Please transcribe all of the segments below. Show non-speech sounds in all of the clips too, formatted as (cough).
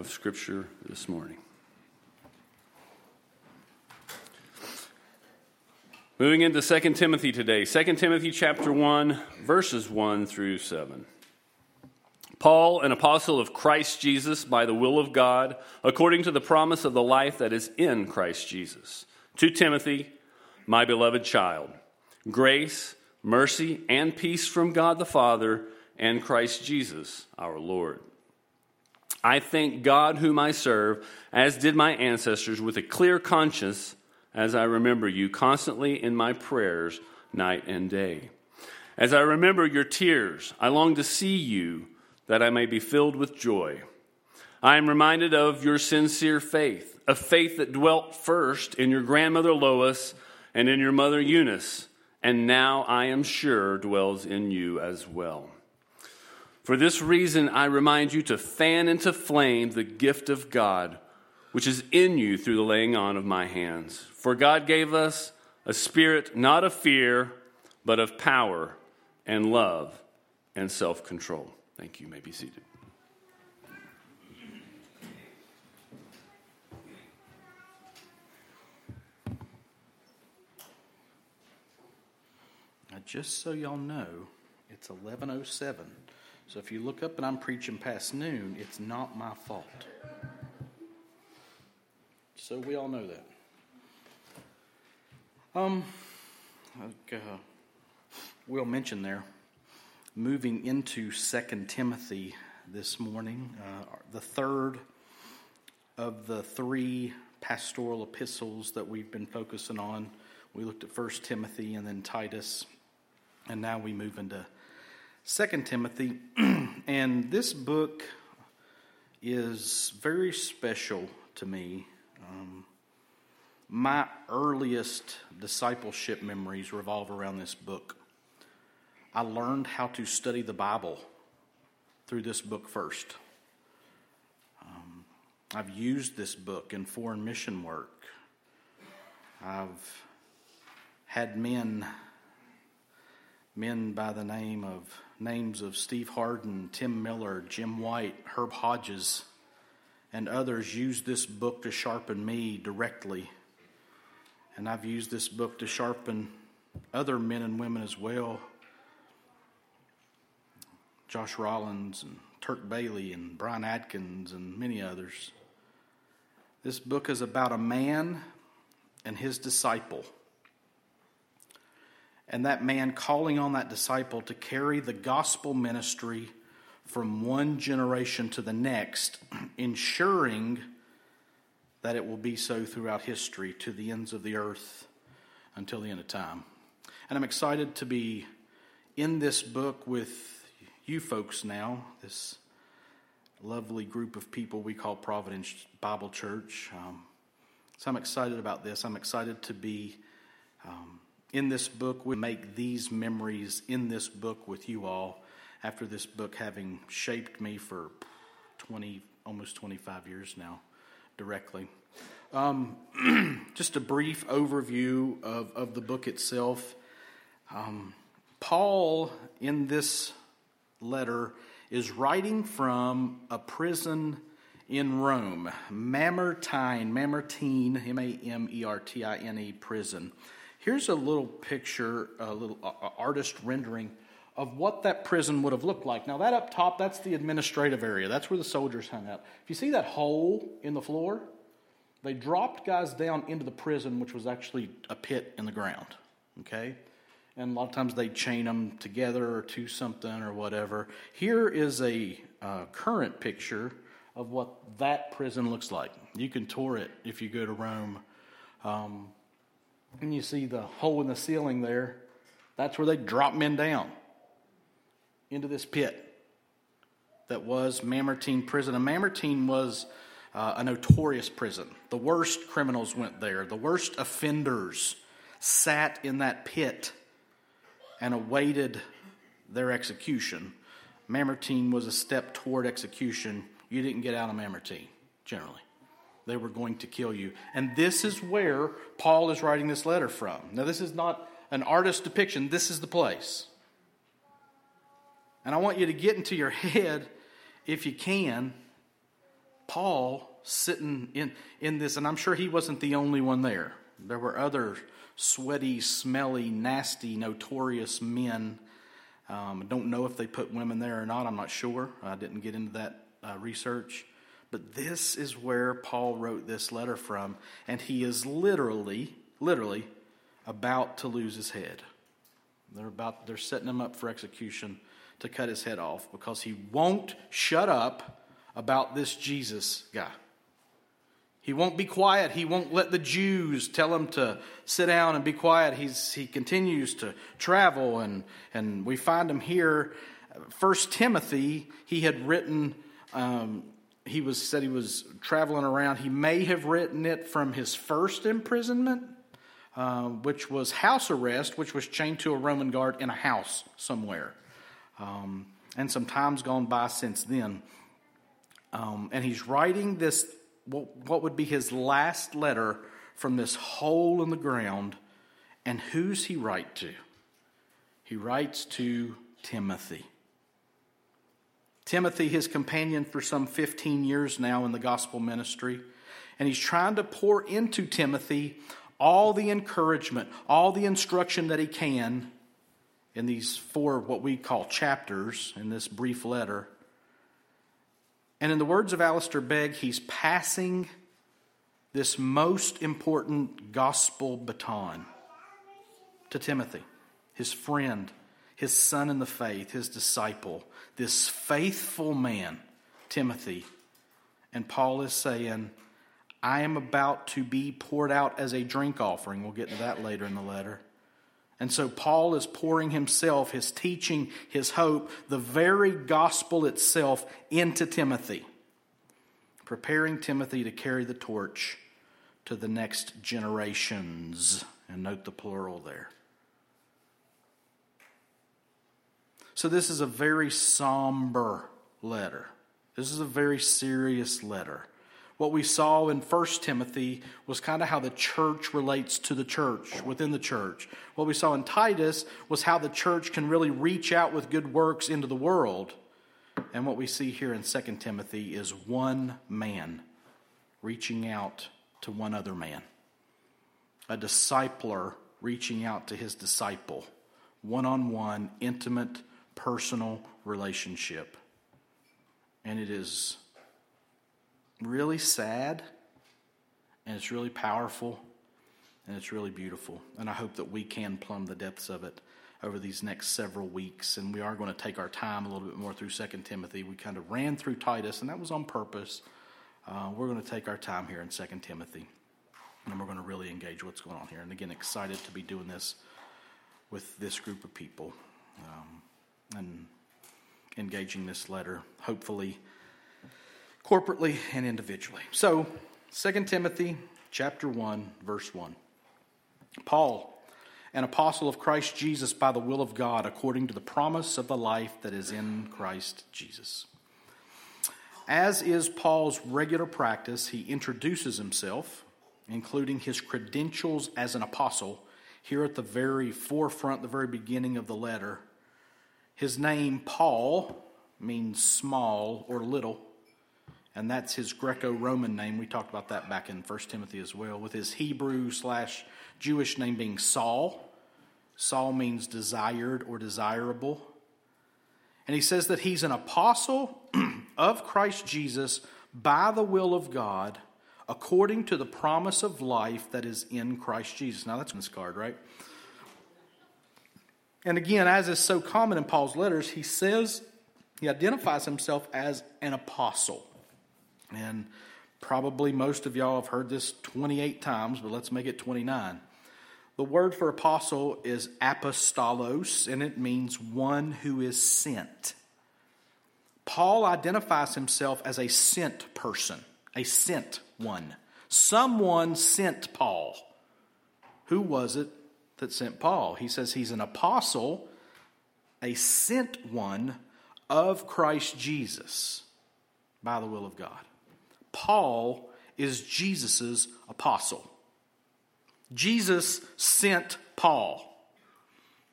of Scripture this morning. Moving into 2 Timothy today. 2 Timothy chapter 1, verses 1 through 7. Paul, an apostle of Christ Jesus by the will of God, according to the promise of the life that is in Christ Jesus. To Timothy, my beloved child, grace, mercy, and peace from God the Father and Christ Jesus our Lord. I thank God whom I serve, as did my ancestors, with a clear conscience as I remember you constantly in my prayers, night and day. As I remember your tears, I long to see you that I may be filled with joy. I am reminded of your sincere faith, a faith that dwelt first in your grandmother Lois and in your mother Eunice, and now I am sure dwells in you as well. For this reason, I remind you to fan into flame the gift of God which is in you through the laying on of my hands. For God gave us a spirit not of fear, but of power and love and self control. Thank you. you. May be seated. Now, just so y'all know, it's 1107. So if you look up and I'm preaching past noon, it's not my fault. So we all know that. Um, like, uh, we'll mention there, moving into Second Timothy this morning, uh, the third of the three pastoral epistles that we've been focusing on. We looked at First Timothy and then Titus, and now we move into Second Timothy. (clears throat) and this book is very special to me um, my earliest discipleship memories revolve around this book. I learned how to study the Bible through this book first. Um, I've used this book in foreign mission work. I've had men, men by the name of names of Steve Harden, Tim Miller, Jim White, Herb Hodges and others used this book to sharpen me directly. And I've used this book to sharpen other men and women as well. Josh Rollins and Turk Bailey and Brian Atkins and many others. This book is about a man and his disciple. And that man calling on that disciple to carry the gospel ministry from one generation to the next, (clears throat) ensuring that it will be so throughout history to the ends of the earth until the end of time. And I'm excited to be in this book with you folks now, this lovely group of people we call Providence Bible Church. Um, so I'm excited about this. I'm excited to be um, in this book. We make these memories in this book with you all after this book having shaped me for 20, almost 25 years now, directly. Um, (clears throat) just a brief overview of, of the book itself. Um, Paul, in this letter, is writing from a prison in Rome, Mamertine, Mamertine, M A M E R T I N E prison. Here's a little picture, a little artist rendering of what that prison would have looked like. Now, that up top, that's the administrative area. That's where the soldiers hung out. If you see that hole in the floor, they dropped guys down into the prison, which was actually a pit in the ground. Okay? And a lot of times they chain them together or to something or whatever. Here is a uh, current picture of what that prison looks like. You can tour it if you go to Rome. Um, and you see the hole in the ceiling there. That's where they drop men down into this pit that was Mamertine prison. And Mamertine was uh, a notorious prison. The worst criminals went there, the worst offenders sat in that pit and awaited their execution. Mamertine was a step toward execution. You didn't get out of Mamertine, generally. They were going to kill you. And this is where Paul is writing this letter from. Now, this is not an artist depiction, this is the place. And I want you to get into your (laughs) head, if you can, Paul sitting in, in this, and I'm sure he wasn't the only one there. There were other sweaty, smelly, nasty, notorious men. Um, I don't know if they put women there or not. I'm not sure. I didn't get into that uh, research. But this is where Paul wrote this letter from, and he is literally, literally about to lose his head. They're about they're setting him up for execution to cut his head off because he won't shut up about this Jesus guy. He won't be quiet. He won't let the Jews tell him to sit down and be quiet. He's, he continues to travel, and, and we find him here. First Timothy, he had written, um, he was said he was traveling around. He may have written it from his first imprisonment, uh, which was house arrest, which was chained to a Roman guard in a house somewhere. Um, and some time's gone by since then. Um, and he's writing this what would be his last letter from this hole in the ground. And who's he write to? He writes to Timothy. Timothy, his companion for some 15 years now in the gospel ministry, and he's trying to pour into Timothy all the encouragement, all the instruction that he can in these four, what we call chapters in this brief letter. And in the words of Alistair Begg, he's passing this most important gospel baton to Timothy, his friend, his son in the faith, his disciple, this faithful man, Timothy. And Paul is saying, I am about to be poured out as a drink offering. We'll get to that later in the letter. And so Paul is pouring himself, his teaching, his hope, the very gospel itself into Timothy, preparing Timothy to carry the torch to the next generations. And note the plural there. So, this is a very somber letter. This is a very serious letter. What we saw in 1 Timothy was kind of how the church relates to the church, within the church. What we saw in Titus was how the church can really reach out with good works into the world. And what we see here in 2 Timothy is one man reaching out to one other man, a discipler reaching out to his disciple, one on one, intimate, personal relationship. And it is really sad, and it's really powerful, and it's really beautiful. And I hope that we can plumb the depths of it over these next several weeks. And we are going to take our time a little bit more through Second Timothy. We kind of ran through Titus, and that was on purpose. Uh, we're going to take our time here in Second Timothy, and we're going to really engage what's going on here. And again, excited to be doing this with this group of people um, and engaging this letter. Hopefully corporately and individually. So, 2 Timothy chapter 1 verse 1. Paul, an apostle of Christ Jesus by the will of God according to the promise of the life that is in Christ Jesus. As is Paul's regular practice, he introduces himself, including his credentials as an apostle, here at the very forefront, the very beginning of the letter. His name, Paul, means small or little and that's his Greco-Roman name. We talked about that back in 1 Timothy as well, with his Hebrew slash Jewish name being Saul. Saul means desired or desirable. And he says that he's an apostle (clears throat) of Christ Jesus by the will of God, according to the promise of life that is in Christ Jesus. Now that's in this card, right? And again, as is so common in Paul's letters, he says, he identifies himself as an apostle. And probably most of y'all have heard this 28 times, but let's make it 29. The word for apostle is apostolos, and it means one who is sent. Paul identifies himself as a sent person, a sent one. Someone sent Paul. Who was it that sent Paul? He says he's an apostle, a sent one of Christ Jesus by the will of God. Paul is Jesus' apostle. Jesus sent Paul.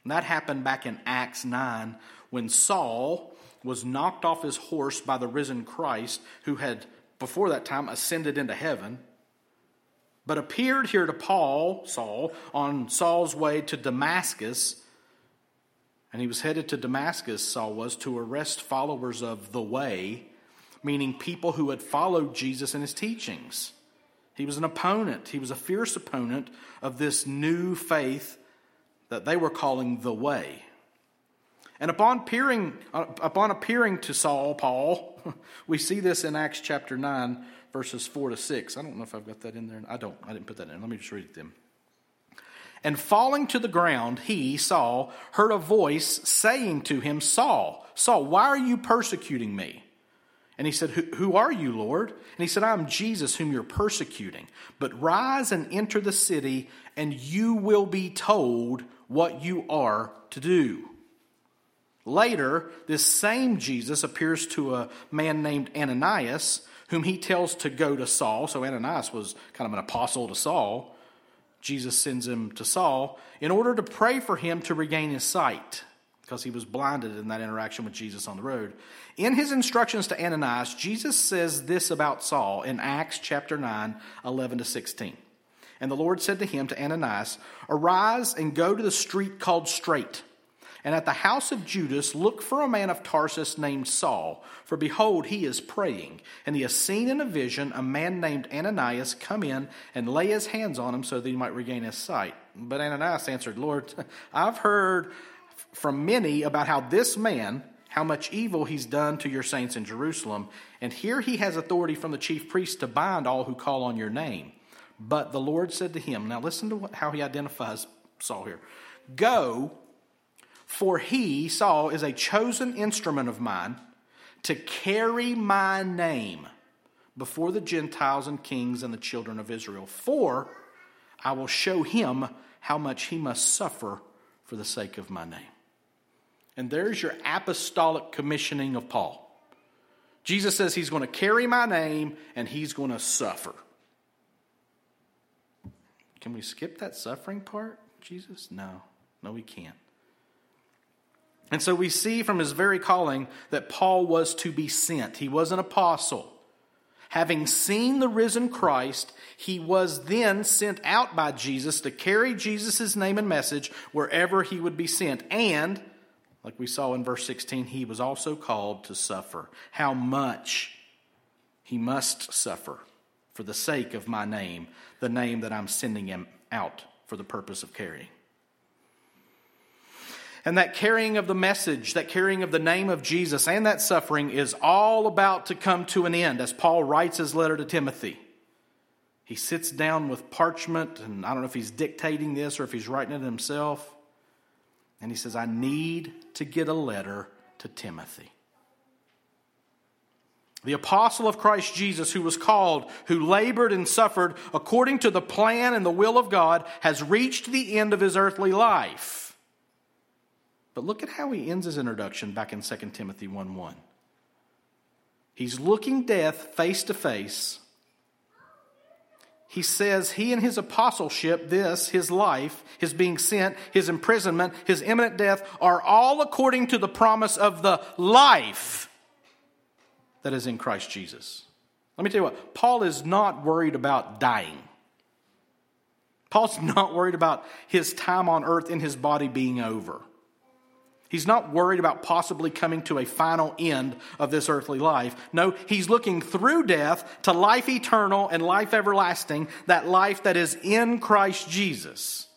And that happened back in Acts 9 when Saul was knocked off his horse by the risen Christ, who had before that time, ascended into heaven, but appeared here to Paul, Saul, on Saul's way to Damascus. And he was headed to Damascus, Saul was, to arrest followers of the way, meaning people who had followed Jesus and his teachings. He was an opponent, he was a fierce opponent of this new faith that they were calling the way. And upon appearing, uh, upon appearing to Saul, Paul, (laughs) we see this in Acts chapter 9, verses 4 to 6. I don't know if I've got that in there. I don't. I didn't put that in. Let me just read it them. And falling to the ground, he, Saul, heard a voice saying to him, Saul, Saul, why are you persecuting me? And he said, Who are you, Lord? And he said, I'm Jesus whom you're persecuting. But rise and enter the city, and you will be told what you are to do. Later, this same Jesus appears to a man named Ananias, whom he tells to go to Saul. So Ananias was kind of an apostle to Saul. Jesus sends him to Saul in order to pray for him to regain his sight because he was blinded in that interaction with Jesus on the road. In his instructions to Ananias, Jesus says this about Saul in Acts chapter 9, 11 to 16. And the Lord said to him, to Ananias, Arise and go to the street called Straight and at the house of Judas, look for a man of Tarsus named Saul. For behold, he is praying. And he has seen in a vision a man named Ananias come in and lay his hands on him so that he might regain his sight. But Ananias answered, Lord, (laughs) I've heard from many about how this man, how much evil he's done to your saints in Jerusalem. And here he has authority from the chief priest to bind all who call on your name. But the Lord said to him, Now listen to how he identifies Saul here. Go for he, Saul, is a chosen instrument of mine to carry my name before the Gentiles and kings and the children of Israel. For I will show him how much he must suffer for the sake of my name. And there's your apostolic commissioning of Paul. Jesus says he's going to carry my name and he's going to suffer. Can we skip that suffering part, Jesus? No. No, we can't. And so we see from his very calling that Paul was to be sent. He was an apostle. Having seen the risen Christ, he was then sent out by Jesus to carry Jesus' name and message wherever he would be sent. And, like we saw in verse 16, he was also called to suffer. How much he must suffer for the sake of my name, the name that I'm sending him out for the purpose of carrying. And that carrying of the message, that carrying of the name of Jesus, and that suffering is all about to come to an end, as Paul writes his letter to Timothy. He sits down with parchment, and I don't know if he's dictating this or if he's writing it himself. And he says, I need to get a letter to Timothy. The apostle of Christ Jesus, who was called, who labored and suffered according to the plan and the will of God, has reached the end of his earthly life. But look at how he ends his introduction back in 2 Timothy 1 1. He's looking death face to face. He says he and his apostleship, this, his life, his being sent, his imprisonment, his imminent death, are all according to the promise of the life that is in Christ Jesus. Let me tell you what, Paul is not worried about dying. Paul's (laughs) not worried about his time on earth in his body being over. He's not worried about possibly coming to a final end of this earthly life. No, he's looking through death to life eternal and life everlasting, that life that is in Christ Jesus.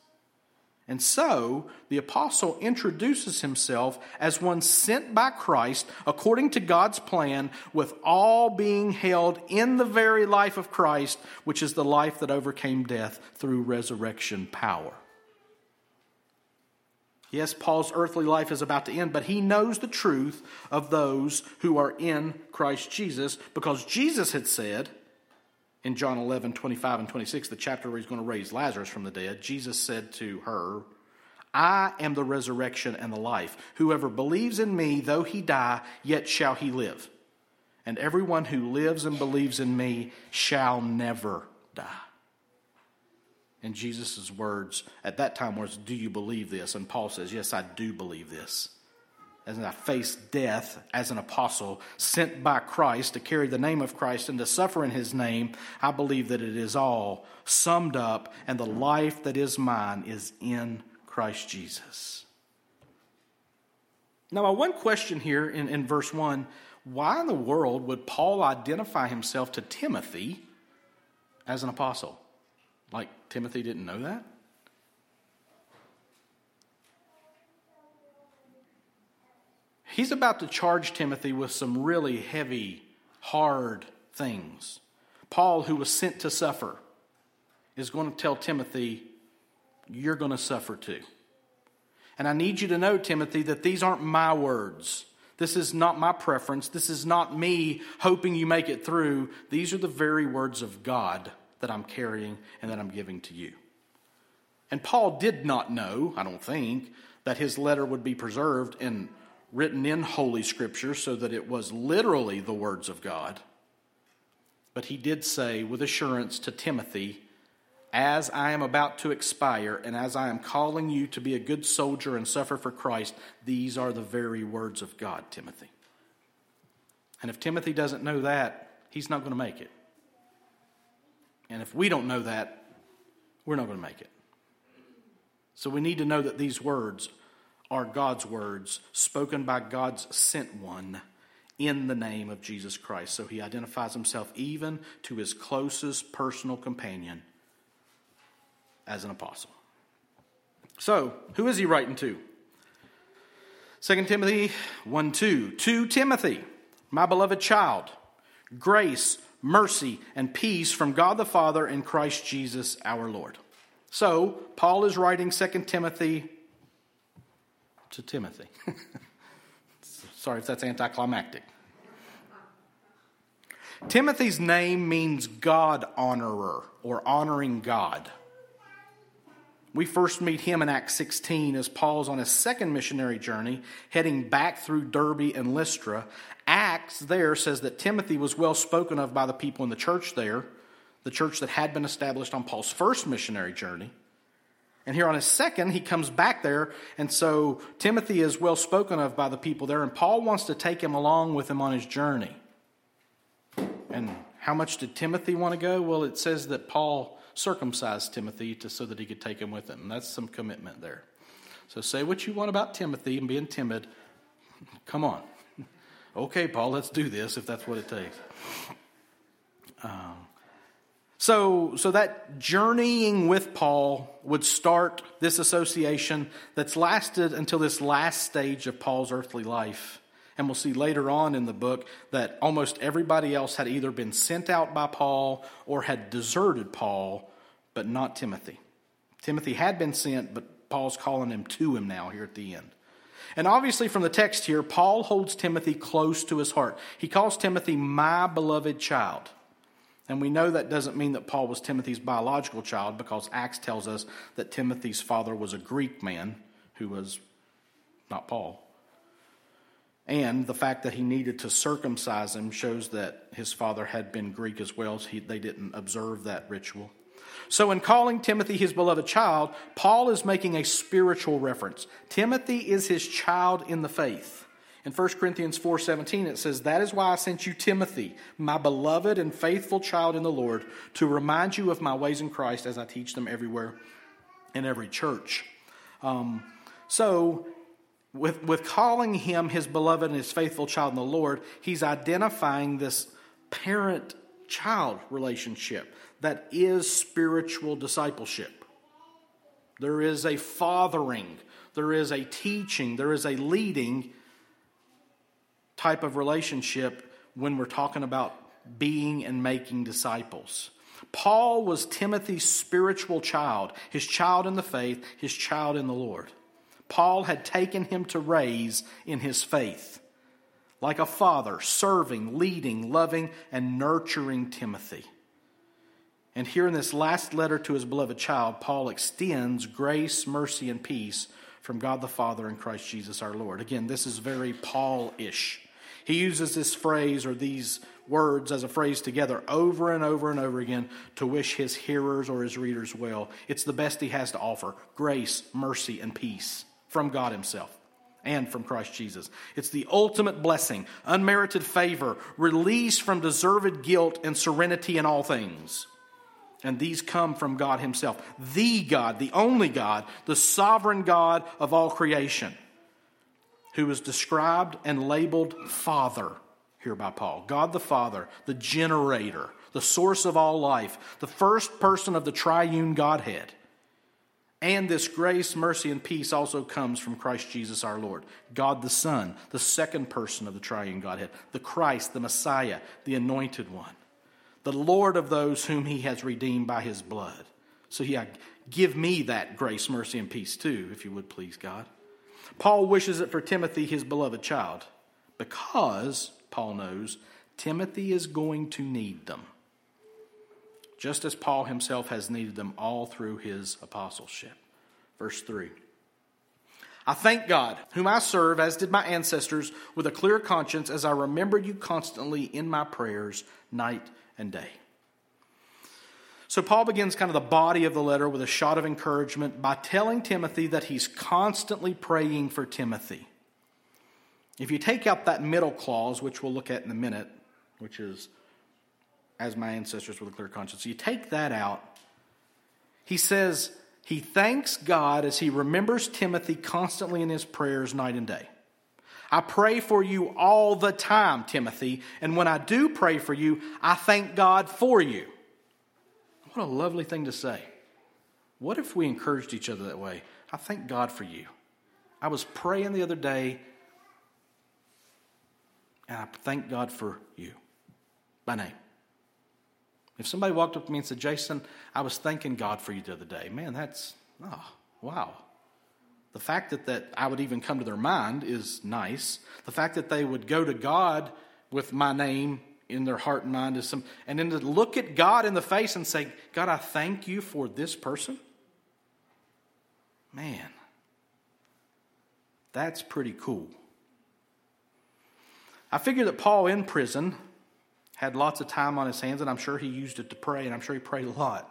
And so, the apostle introduces himself as one sent by Christ according to God's plan, with all being held in the very life of Christ, which is the life that overcame death through resurrection power. Yes, Paul's earthly life is about to end, but he knows the truth of those who are in Christ Jesus because Jesus had said in John 11, 25 and 26, the chapter where he's going to raise Lazarus from the dead, Jesus said to her, I am the resurrection and the life. Whoever believes in me, though he die, yet shall he live. And everyone who lives and believes in me shall never die. And Jesus' words at that time was, Do you believe this? And Paul says, Yes, I do believe this. as I face death as an apostle, sent by Christ to carry the name of Christ and to suffer in his name, I believe that it is all summed up, and the life that is mine is in Christ Jesus. Now, my one question here in, in verse 1 why in the world would Paul identify himself to Timothy as an apostle? Like Timothy didn't know that? He's about to charge Timothy with some really heavy, hard things. Paul, who was sent to suffer, is going to tell Timothy, You're going to suffer too. And I need you to know, Timothy, that these aren't my words. This is not my preference. This is not me hoping you make it through. These are the very words of God that I'm carrying and that I'm giving to you. And Paul did not know, I don't think, that his letter would be preserved and written in Holy Scripture so that it was literally the words of God. But he did say with assurance to Timothy, As I am about to expire, and as I am calling you to be a good soldier and suffer for Christ, these are the very words of God, Timothy. And if Timothy doesn't know that, he's not going to make it. And if we don't know that, we're not going to make it. So we need to know that these words are God's words spoken by God's sent one in the name of Jesus Christ. So he identifies himself even to his closest personal companion as an apostle. So, who is he writing to? 2 Timothy 1 2. To Timothy, my beloved child, grace, mercy, and peace from God the Father and Christ Jesus our Lord. So, Paul is writing 2 Timothy to Timothy. (laughs) Sorry if that's anticlimactic. Timothy's name means God honorer or honoring God. We first meet him in Acts 16 as Paul's on his second missionary journey, heading back through Derbe and Lystra. Acts there says that Timothy was well spoken of by the people in the church there, the church that had been established on Paul's first missionary journey. And here on his second, he comes back there, and so Timothy is well spoken of by the people there, and Paul wants to take him along with him on his journey. And how much did Timothy want to go? Well, it says that Paul circumcised Timothy to, so that he could take him with him. And that's some commitment there. So say what you want about Timothy and being timid. Come on. (laughs) Okay, Paul, let's do this if that's what it takes. Um, so, so that journeying with Paul would start this association that's lasted until this last stage of Paul's earthly life. And we'll see later on in the book that almost everybody else had either been sent out by Paul or had deserted Paul, but not Timothy. Timothy had been sent, but Paul's calling him to him now here at the end. And obviously, from the text here, Paul holds Timothy close to his heart. He calls Timothy my beloved child. And we know that doesn't mean that Paul was Timothy's biological child because Acts tells us that Timothy's father was a Greek man who was not Paul. And the fact that he needed to circumcise him shows that his father had been Greek as well. So he, they didn't observe that ritual. So, in calling Timothy his beloved child, Paul is making a spiritual reference. Timothy is his child in the faith. In 1 Corinthians 4:17 it says, "That is why I sent you Timothy, my beloved and faithful child in the Lord, to remind you of my ways in Christ as I teach them everywhere in every church." Um, so, with, with calling him his beloved and his faithful child in the Lord, he's identifying this parent child relationship that is spiritual discipleship. There is a fathering, there is a teaching, there is a leading type of relationship when we're talking about being and making disciples. Paul was Timothy's spiritual child, his child in the faith, his child in the Lord. Paul had taken him to raise in his faith, like a father, serving, leading, loving, and nurturing Timothy. And here in this last letter to his beloved child, Paul extends grace, mercy, and peace from God the Father and Christ Jesus our Lord. Again, this is very Paul ish. He uses this phrase or these words as a phrase together over and over and over again to wish his hearers or his readers well. It's the best he has to offer grace, mercy, and peace from God Himself. and from Christ Jesus. It's the ultimate blessing, unmerited favor, release from deserved guilt, and serenity in all things. And these come from God Himself, the God, the only God, the sovereign God of all creation, who is described and labeled Father here by Paul. God the Father, the generator, the source of all life, the first person of the triune Godhead. And this grace, mercy, and peace also comes from Christ Jesus our Lord, God the Son, the second person of the triune Godhead, the Christ, the Messiah, the anointed one, the Lord of those whom he has redeemed by his blood. So, yeah, give me that grace, mercy, and peace too, if you would please, God. Paul wishes it for Timothy, his beloved child, because, Paul knows, Timothy is going to need them just as Paul himself has needed them all through his apostleship. Verse 3. I thank God, whom I serve, as did my ancestors, with a clear conscience, as I remember you constantly in my prayers, night and day. So, Paul begins kind of the body of the letter with a shot of encouragement by telling Timothy that he's constantly praying for Timothy. If you take out that middle clause, which we'll look at in a minute, which is as my ancestors with a clear conscience. You take that out. He says he thanks God as he remembers Timothy constantly in his prayers night and day. I pray for you all the time, Timothy, and when I do pray for you, I thank God for you. What a lovely thing to say. What if we encouraged each other that way? I thank God for you. I was praying the other day, and I thank God for you by name. If somebody walked up to me and said, Jason, I was thanking God for you the other day, man, that's, oh, wow. The fact that, that I would even come to their mind is nice. The fact that they would go to God with my name in their heart and mind is some, and then to look at God in the face and say, God, I thank you for this person. Man, that's pretty cool. I figure that Paul in prison had lots of time on his hands, and I'm sure he used it to pray, and I'm sure he prayed a lot.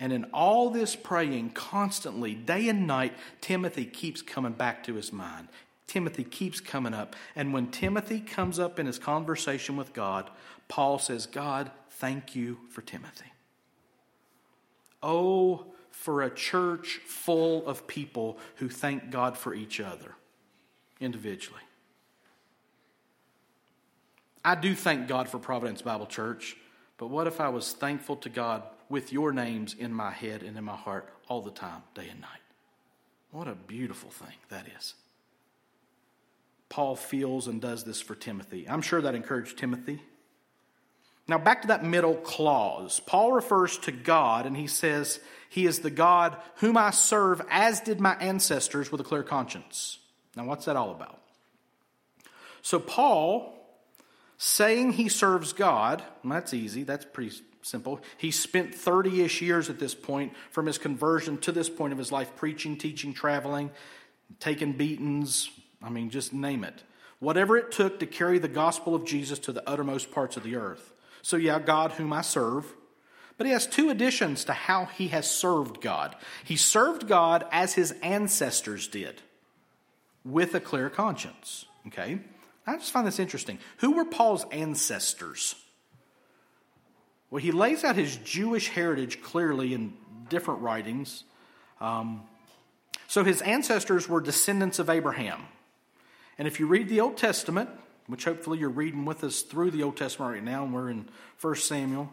And in all this praying, constantly, day and night, Timothy keeps coming back to his mind. Timothy keeps coming up. And when Timothy comes up in his conversation with God, Paul says, God, thank you for Timothy. Oh, for a church full of people who thank God for each other individually. I do thank God for Providence Bible Church, but what if I was thankful to God with your names in my head and in my heart all the time, day and night? What a beautiful thing that is. Paul feels and does this for Timothy. I'm sure that encouraged Timothy. Now, back to that middle clause. Paul refers to God and he says, He is the God whom I serve, as did my ancestors, with a clear conscience. Now, what's that all about? So, Paul saying he serves God, that's easy, that's pretty simple. He spent 30 ish years at this point from his conversion to this point of his life preaching, teaching, traveling, taking beatings. I mean, just name it. Whatever it took to carry the gospel of Jesus to the uttermost parts of the earth. So, yeah, God, whom I serve. But he has two additions to how he has served God. He served God as his ancestors did, with a clear conscience. Okay? I just find this interesting. Who were Paul's ancestors? Well, he lays out his Jewish heritage clearly in different writings. Um, so his ancestors were descendants of Abraham. And if you read the Old Testament, which hopefully you're reading with us through the Old Testament right now, and we're in 1 Samuel.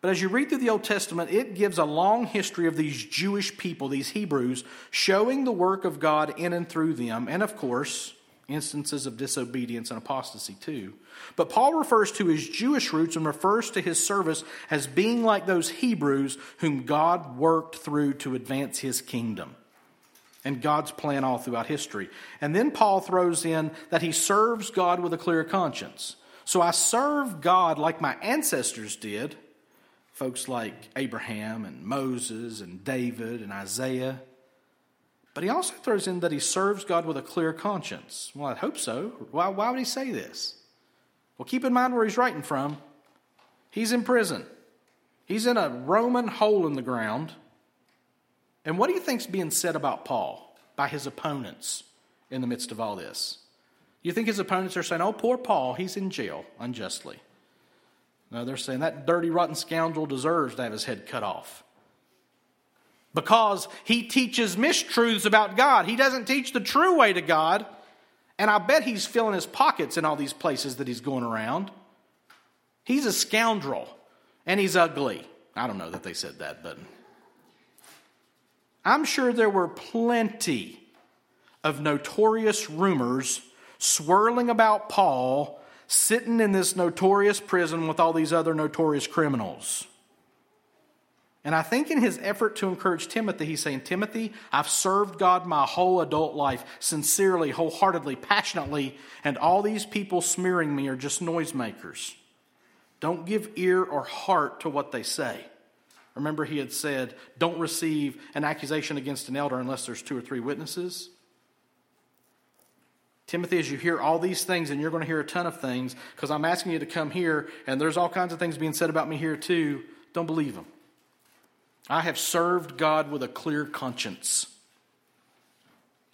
But as you read through the Old Testament, it gives a long history of these Jewish people, these Hebrews, showing the work of God in and through them. And of course, instances of disobedience and apostasy too. But Paul refers to his Jewish roots and refers to his service as being like those Hebrews whom God worked through to advance his kingdom and God's plan all throughout history. And then Paul throws in that he serves God with a clear conscience. So I serve God like my ancestors did, folks like Abraham and Moses and David and Isaiah. But he also throws in that he serves God with a clear conscience. Well, I hope so. Why, why would he say this? Well, keep in mind where he's writing from. He's in prison, he's in a Roman hole in the ground. And what do you think's being said about Paul by his opponents in the midst of all this? You think his opponents are saying, oh, poor Paul, he's in jail unjustly? No, they're saying that dirty, rotten scoundrel deserves to have his head cut off. Because he teaches mistruths about God. He doesn't teach the true way to God. And I bet he's filling his pockets in all these places that he's going around. He's a scoundrel and he's ugly. I don't know that they said that, but I'm sure there were plenty of notorious rumors swirling about Paul sitting in this notorious prison with all these other notorious criminals. And I think in his effort to encourage Timothy, he's saying, Timothy, I've served God my whole adult life, sincerely, wholeheartedly, passionately, and all these people smearing me are just noisemakers. Don't give ear or heart to what they say. Remember, he had said, Don't receive an accusation against an elder unless there's two or three witnesses. Timothy, as you hear all these things, and you're going to hear a ton of things, because I'm asking you to come here, and there's all kinds of things being said about me here too, don't believe them. I have served God with a clear conscience.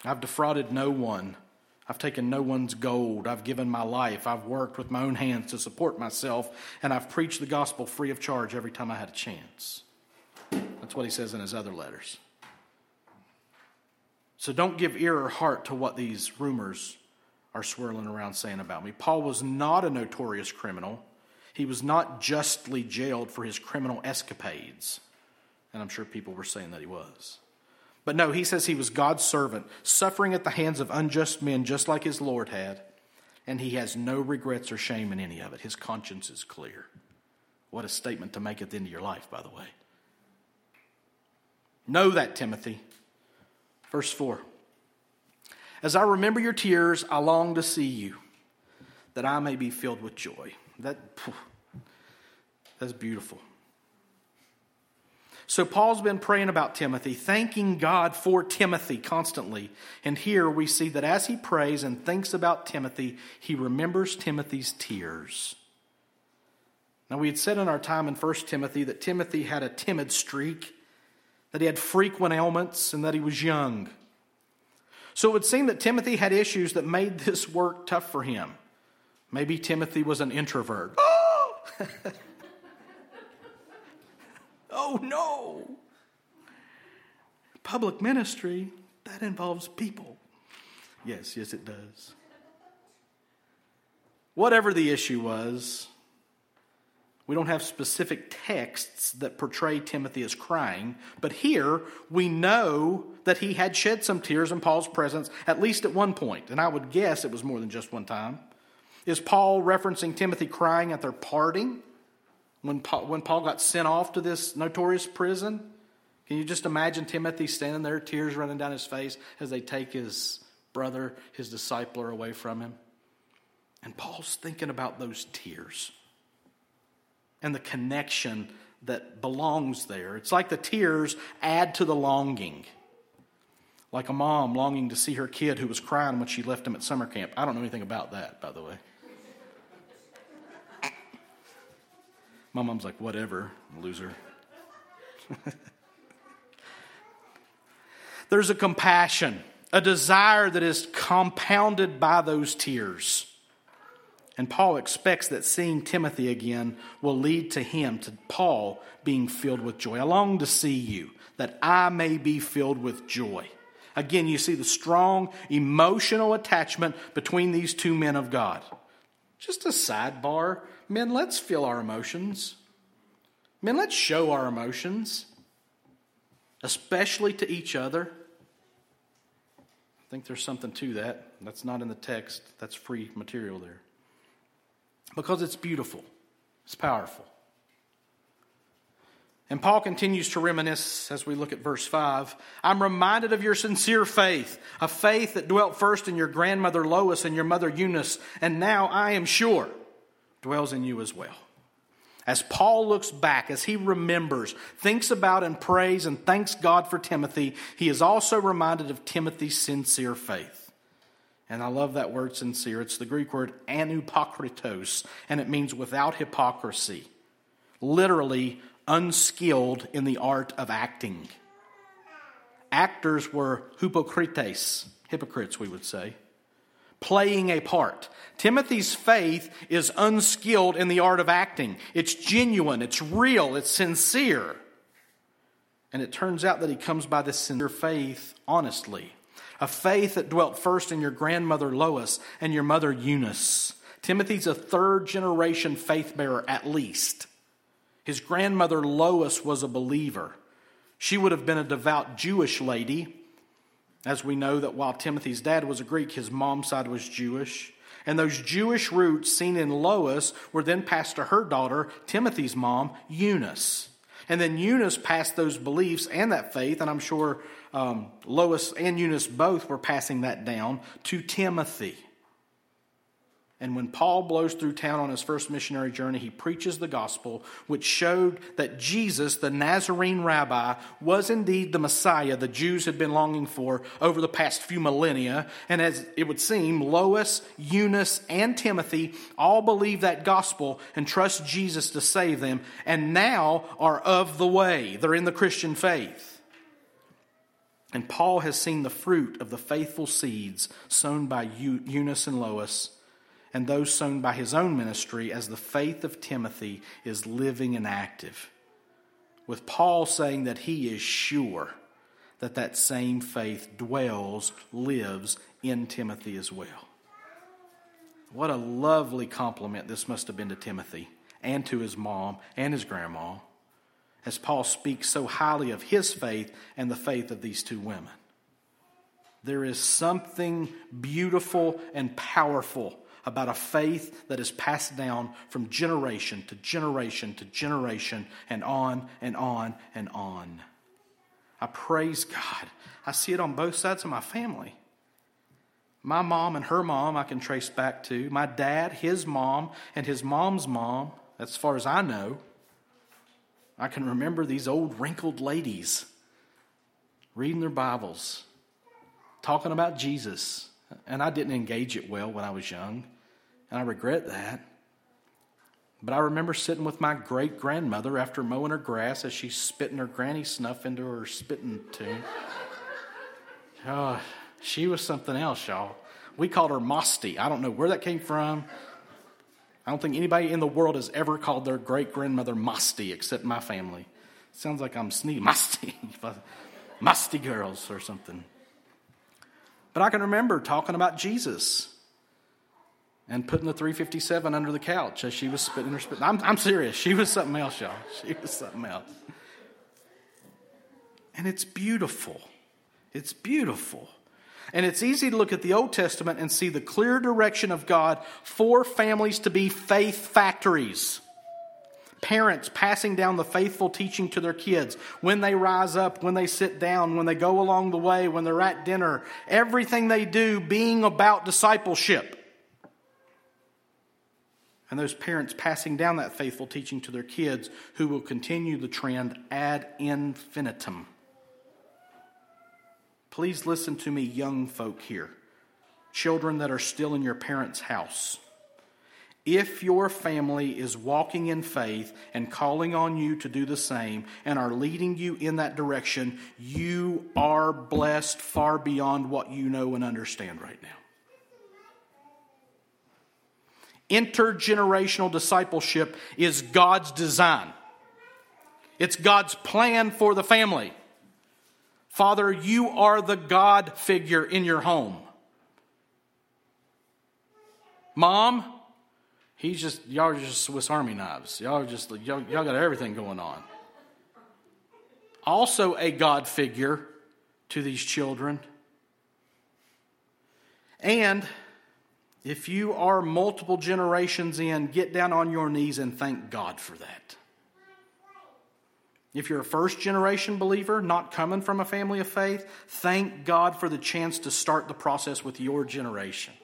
I've defrauded no one. I've taken no one's gold. I've given my life. I've worked with my own hands to support myself, and I've preached the gospel free of charge every time I had a chance. That's what he says in his other letters. So don't give ear or heart to what these rumors are swirling around saying about me. Paul was not a notorious criminal. He was not justly jailed for his criminal escapades. And I'm sure people were saying that he was. But no, he says he was God's servant, suffering at the hands of unjust men just like his Lord had. And he has no regrets or shame in any of it. His conscience is clear. What a statement to make at the end of your life, by the way. Know that, Timothy. Verse 4 As I remember your tears, I long to see you, that I may be filled with joy. That, that's beautiful. So Paul's been praying about Timothy, thanking God for Timothy constantly. And here we see that as he prays and thinks about Timothy, he remembers Timothy's tears. Now, we had said in our time in 1 Timothy that Timothy had a timid streak, that he had frequent ailments, and that he was young. So it would seem that Timothy had issues that made this work tough for him. Maybe Timothy was an introvert. (laughs) (laughs) Oh! No! Public ministry, that involves people. Yes, yes, it does. Whatever the issue was, we don't have specific texts that portray Timothy as crying, but here we know that he had shed some tears in Paul's presence, at least at one point, and I would guess it was more than just one time. Is Paul referencing Timothy crying at their parting? When Paul, when Paul got sent off to this notorious prison. Can you just imagine Timothy standing there, tears running down his face as they take his brother, his discipler, away from him? And Paul's thinking about those tears and the connection that belongs there. It's like the tears add to the longing. Like a mom longing to see her kid who was crying when she left him at summer camp. I don't know anything about that, by the way. My mom's like, whatever, loser. (laughs) There's a compassion, a desire that is compounded by those tears. And Paul expects that seeing Timothy again will lead to him, to Paul, being filled with joy. I long to see you, that I may be filled with joy. Again, you see the strong emotional attachment between these two men of God. Just a sidebar Men, let's feel our emotions. Men, let's show our emotions, especially to each other. I think there's something to that. That's not in the text, that's free material there. Because it's beautiful, it's powerful. And Paul continues to reminisce as we look at verse 5. I'm reminded of your sincere faith, a faith that dwelt first in your grandmother Lois and your mother Eunice, and now I am sure dwells in you as well. As Paul looks back, as he remembers, thinks about and prays and thanks God for Timothy, he is also reminded of Timothy's sincere faith. And I love that word sincere. It's the Greek word anupokritos, and it means without hypocrisy. Literally, unskilled in the art of acting. Actors were hypocrites, hypocrites, we would say, playing a part. Timothy's faith is unskilled in the art of acting. It's genuine, it's real, it's sincere. And it turns out that he comes by this sincere faith honestly. A faith that dwelt first in your grandmother Lois and your mother Eunice. Timothy's a third generation faith bearer at least. His grandmother Lois was a believer. She would have been a devout Jewish lady, as we know that while Timothy's dad was a Greek, his mom's side was Jewish. And those Jewish roots seen in Lois were then passed to her daughter, Timothy's mom, Eunice. And then Eunice passed those beliefs and that faith, and I'm sure um, Lois and Eunice both were passing that down to Timothy. And when Paul blows through town on his first missionary journey, he preaches the gospel, which showed that Jesus, the Nazarene rabbi, was indeed the Messiah the Jews had been longing for over the past few millennia. And as it would seem, Lois, Eunice, and Timothy all believe that gospel and trust Jesus to save them, and now are of the way. They're in the Christian faith. And Paul has seen the fruit of the faithful seeds sown by Eunice and Lois and those sown by his own ministry as the faith of Timothy is living and active. With Paul saying that he is sure that that same faith dwells, lives in Timothy as well. What a lovely compliment this must have been to Timothy and to his mom and his grandma as Paul speaks so highly of his faith and the faith of these two women. There is something beautiful and powerful about a faith that is passed down from generation to generation to generation and on and on and on. I praise God. I see it on both sides of my family. My mom and her mom, I can trace back to. My dad, his mom, and his mom's mom, as far as I know. I can remember these old wrinkled ladies reading their Bibles, talking about Jesus. And I didn't engage it well when I was young and I regret that. But I remember sitting with my great grandmother after mowing her grass as she's spitting her granny snuff into her spitting tune. (sighs) Oh, she was something else, y'all. We called her Mosty. I don't know where that came from. I don't think anybody in the world has ever called their great grandmother Mosty except my family. Sounds like I'm sneezing. (laughs) Mosty. Musty girls or something. But I can remember talking about Jesus and putting the 357 under the couch as she was spitting her spit. I'm, I'm serious. She was something else, y'all. She was something else. And it's beautiful. It's beautiful. And it's easy to look at the Old Testament and see the clear direction of God for families to be faith factories. Parents passing down the faithful teaching to their kids when they rise up, when they sit down, when they go along the way, when they're at dinner, everything they do being about discipleship and those parents passing down that faithful teaching to their kids who will continue the trend ad infinitum. Please listen to me, young folk here, children that are still in your parents' house. If your family is walking in faith and calling on you to do the same and are leading you in that direction, you are blessed far beyond what you know and understand right now. Intergenerational discipleship is God's design, it's God's plan for the family. Father, you are the God figure in your home. Mom, he's just, y'all are just Swiss Army knives. Y'all just, y'all, y'all got everything going on. Also, a God figure to these children. And if you are multiple generations in, get down on your knees and thank God for that. If you're a first generation believer, not coming from a family of faith, thank God for the chance to start the process with your generation.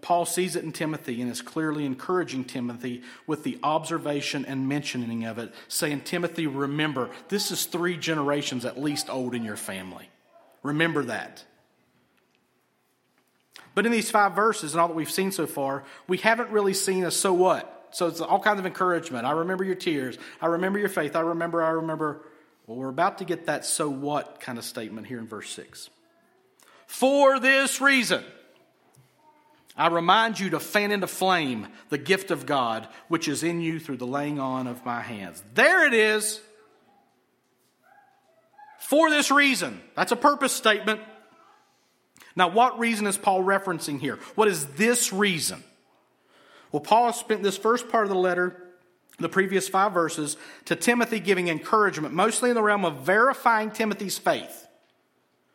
Paul sees it in Timothy and is clearly encouraging Timothy with the observation and mentioning of it, saying, Timothy, remember, this is three generations at least old in your family. Remember that. But in these five verses and all that we've seen so far, we haven't really seen a so what. So it's all kinds of encouragement. I remember your tears. I remember your faith. I remember, I remember. Well, we're about to get that so what kind of statement here in verse 6. For this reason, I remind you to fan into flame the gift of God which is in you through the laying on of my hands. There it is. For this reason. That's a purpose statement. Now, what reason is Paul referencing here? What is this reason? Well, Paul spent this first part of the letter, the previous five verses, to Timothy giving encouragement, mostly in the realm of verifying Timothy's faith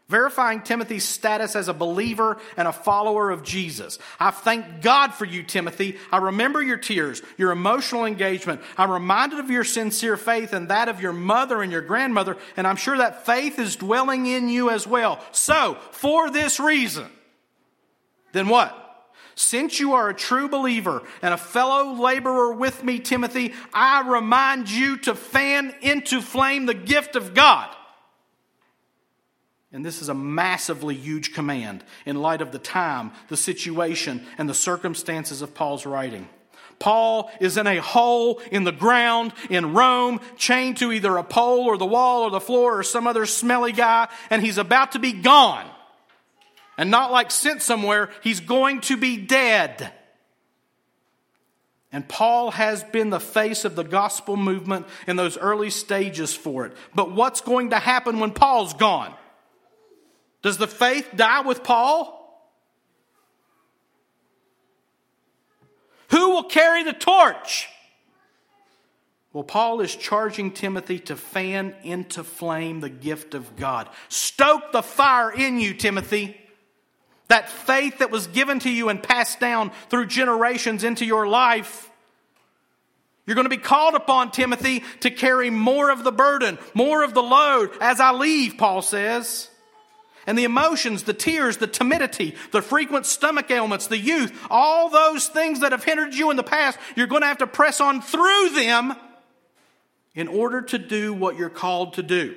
verifying Timothy's status as a believer and a follower of Jesus. I thank God for you, Timothy. I remember your tears, your emotional engagement. I'm reminded of your sincere faith and that of your mother and your grandmother, and I'm sure that faith is dwelling in you as well. So, for this reason, then what? Since you are a true believer and a fellow laborer with me, Timothy, I remind you to fan into flame the gift of God and this is a massively huge command in light of the time, the situation, and the circumstances of Paul's writing. Paul is in a hole in the ground in Rome, chained to either a pole or the wall or the floor or some other smelly guy, and he's about to be gone. And not like sent somewhere, he's going to be dead. And Paul has been the face of the gospel movement in those early stages for it. But what's going to happen when Paul's gone? Does the faith die with Paul? Who will carry the torch? Well, Paul is charging Timothy to fan into flame the gift of God. Stoke the fire in you, Timothy. That faith that was given to you and passed down through generations into your life. You're going to be called upon, Timothy, to carry more of the burden, more of the load as I leave, Paul says. And the emotions, the tears, the timidity, the frequent stomach ailments, the youth, all those things that have hindered you in the past, you're going to have to press on through them in order to do what you're called to do.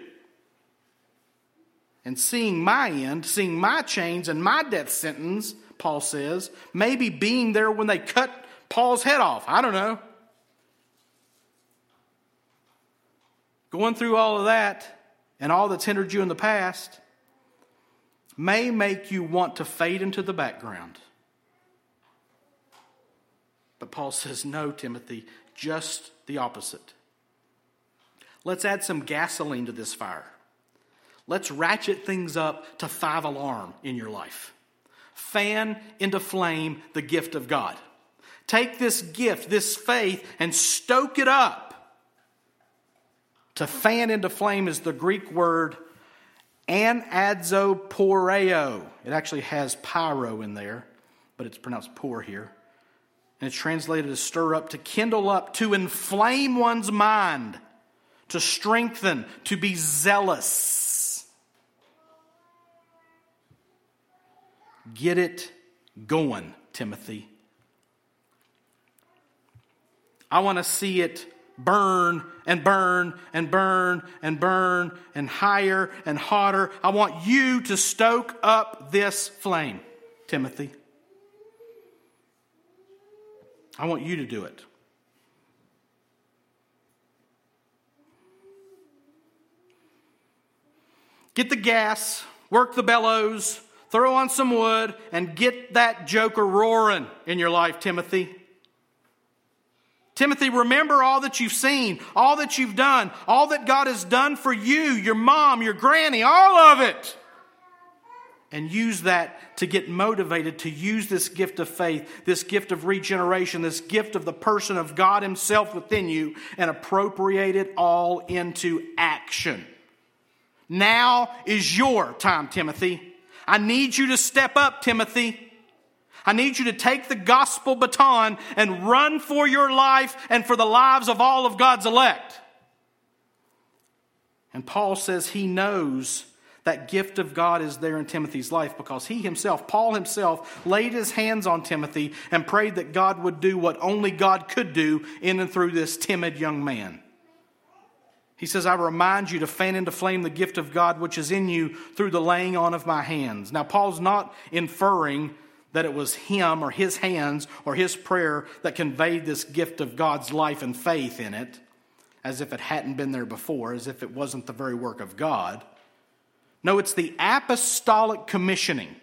And seeing my end, seeing my chains and my death sentence, Paul says, maybe being there when they cut Paul's head off. I don't know. Going through all of that and all that's hindered you in the past may make you want to fade into the background. But Paul (laughs) says, no, Timothy, just the opposite. Let's add some gasoline to this fire. Let's ratchet things up to five alarm in your life. Fan into flame the gift of God. Take this gift, this faith, and stoke it up. To fan into flame is the Greek word anazoporeo. It actually has pyro in there, but it's pronounced pour here. And it's translated as stir up, to kindle up, to inflame one's mind, to strengthen, to be zealous. Get it going, Timothy. I want to see it burn and burn and burn and burn and higher and hotter. I want you to stoke up this flame, Timothy. I want you to do it. Get the gas, work the bellows, throw on some wood, and get that joker roaring in your life, Timothy. Timothy, remember all that you've seen, all that you've done, all that God has done for you, your mom, your granny, all of it. And use that to get motivated to use this gift of faith, this gift of regeneration, this gift of the person of God Himself within you, and appropriate it all into action. Now is your time, Timothy. I need you to step up, Timothy. I need you to take the gospel baton and run for your life and for the lives of all of God's elect. And Paul says he knows that gift of God is there in Timothy's life because he himself, Paul himself, laid his hands on Timothy and prayed that God would do what only God could do in and through this timid young man. He says, I remind you to fan into flame the gift of God which is in you through the laying on of my hands. Now, Paul's not inferring that it was him or his hands or his prayer that conveyed this gift of God's life and faith in it, as if it hadn't been there before, as if it wasn't the very work of God. No, it's the apostolic commissioning,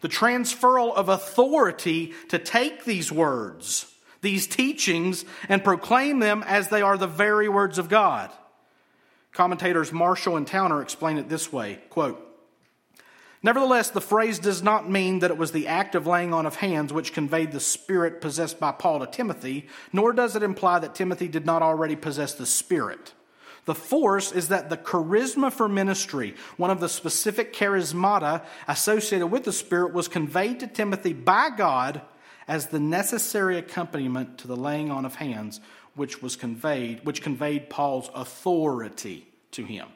the transferal of authority to take these words, these teachings, and proclaim them as they are the very words of God. Commentators Marshall and Towner explain it this way quote, Nevertheless, the phrase does not mean that it was the act of laying on of hands which conveyed the spirit possessed by Paul to Timothy, nor does it imply that Timothy did not already possess the spirit. The force is that the charisma for ministry, one of the specific charismata associated with the Spirit, was conveyed to Timothy by God as the necessary accompaniment to the laying on of hands, which was conveyed, which conveyed Paul's authority to him.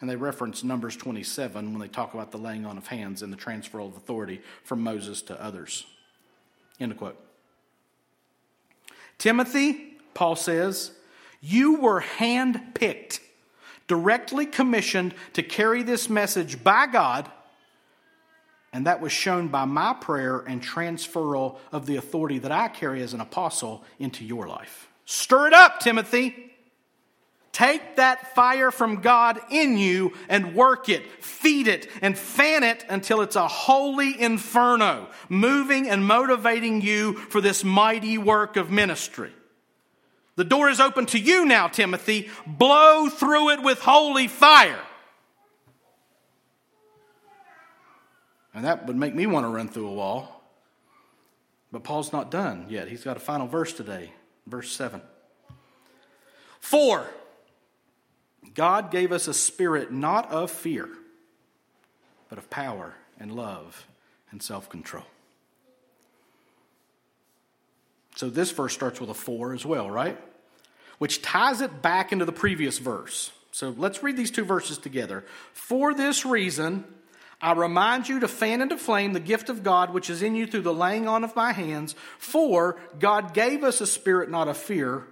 And they reference Numbers 27 when they talk about the laying on of hands and the transfer of authority from Moses to others. End of quote. Timothy, Paul says, you were handpicked, directly commissioned to carry this message by God, and that was shown by my prayer and transferal of the authority that I carry as an apostle into your life. Stir it up, Timothy. Take that fire from God in you and work it, feed it, and fan it until it's a holy inferno, moving and motivating you for this mighty work of ministry. The door is open to you now, Timothy. Blow through it with holy fire. And that would make me want to run through a wall. But Paul's not done yet. He's got a final verse today, verse 7. For, God gave us a spirit not of fear, but of power and love and self control. So this verse starts with a for as well, right? Which ties it back into the previous verse. So let's read these two verses together. For this reason, I remind you to fan into flame the gift of God which is in you through the laying on of my hands. For God gave us a spirit not of fear,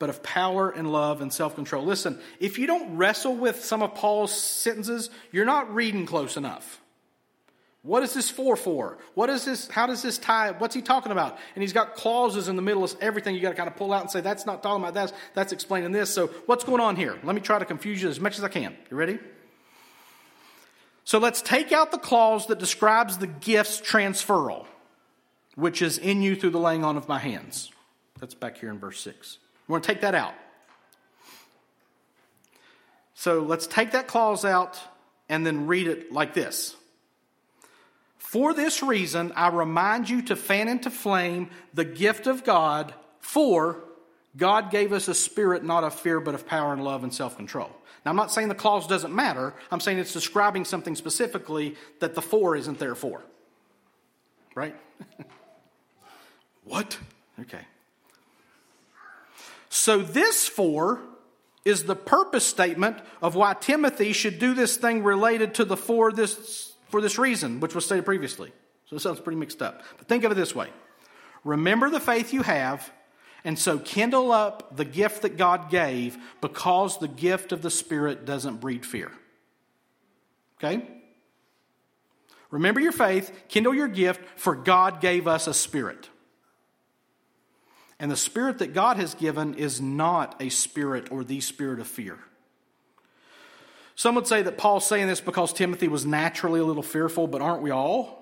but of power and love and self control. Listen, if you don't wrestle with some of Paul's sentences, you're not reading close enough. What is this for for? What is this? How does this tie? What's he talking about? And he's got clauses in the middle of everything you got to kind of pull out and say, that's not talking about that. That's explaining this. So what's going on here? Let me try to confuse you as much as I can. You ready? So let's take out the clause that describes the gift's transferal, which is in you through the laying on of my hands. That's back here in verse 6. We're going to take that out. So let's take that clause out and then read it like this. For this reason, I remind you to fan into flame the gift of God, for God gave us a spirit not of fear, but of power and love and self control. Now, I'm not saying the clause doesn't matter. I'm saying it's describing something specifically that the for isn't there for. Right? (laughs) what? Okay. So, this for is the purpose statement of why Timothy should do this thing related to the for this for this reason, which was stated previously. So it sounds pretty mixed up. But think of it this way Remember the faith you have, and so kindle up the gift that God gave because the gift of the Spirit doesn't breed fear. Okay? Remember your faith, kindle your gift, for God gave us a spirit. And the spirit that God has given is not a spirit or the spirit of fear. Some would say that Paul's saying this because Timothy was naturally a little fearful, but aren't we all?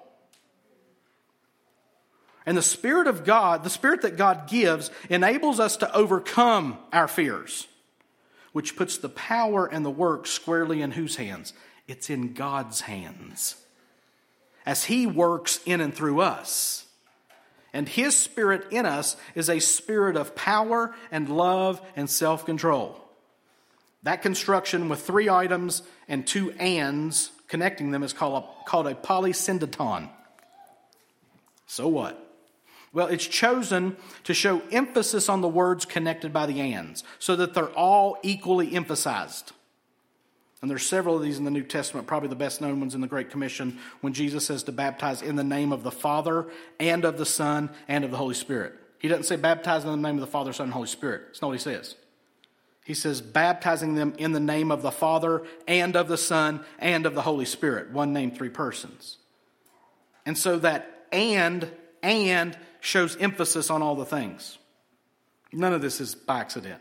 And the Spirit of God, the Spirit that God gives, enables us to overcome our fears, which puts the power and the work squarely in whose hands? It's in God's hands. As He works in and through us. And His Spirit in us is a spirit of power and love and self control. That construction with three items and two ands connecting them is called a, called a polysyndeton. So what? Well, it's chosen to show emphasis on the words connected by the ands so that they're all equally emphasized. And there's several of these in the New Testament, probably the best known ones in the Great Commission, when Jesus says to baptize in the name of the Father and of the Son and of the Holy Spirit. He doesn't say baptize in the name of the Father, Son, and Holy Spirit. It's not what he says. He says, baptizing them in the name of the Father and of the Son and of the Holy Spirit. One name, three persons. And so that and, and shows emphasis on all the things. None of this is by accident.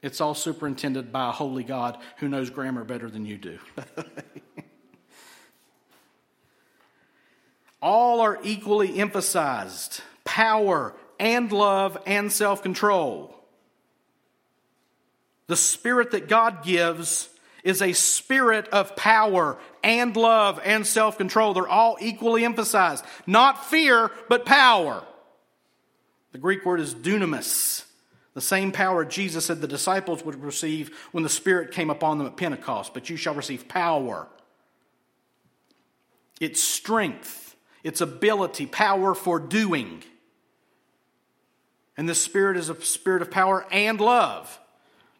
It's all superintended by a holy God who knows grammar better than you do. (laughs) all are equally emphasized power and love and self control. The spirit that God gives is a spirit of power and love and self control. They're all equally emphasized. Not fear, but power. The Greek word is dunamis the same power Jesus said the disciples would receive when the Spirit came upon them at Pentecost. But you shall receive power. It's strength, it's ability, power for doing. And this Spirit is a spirit of power and love.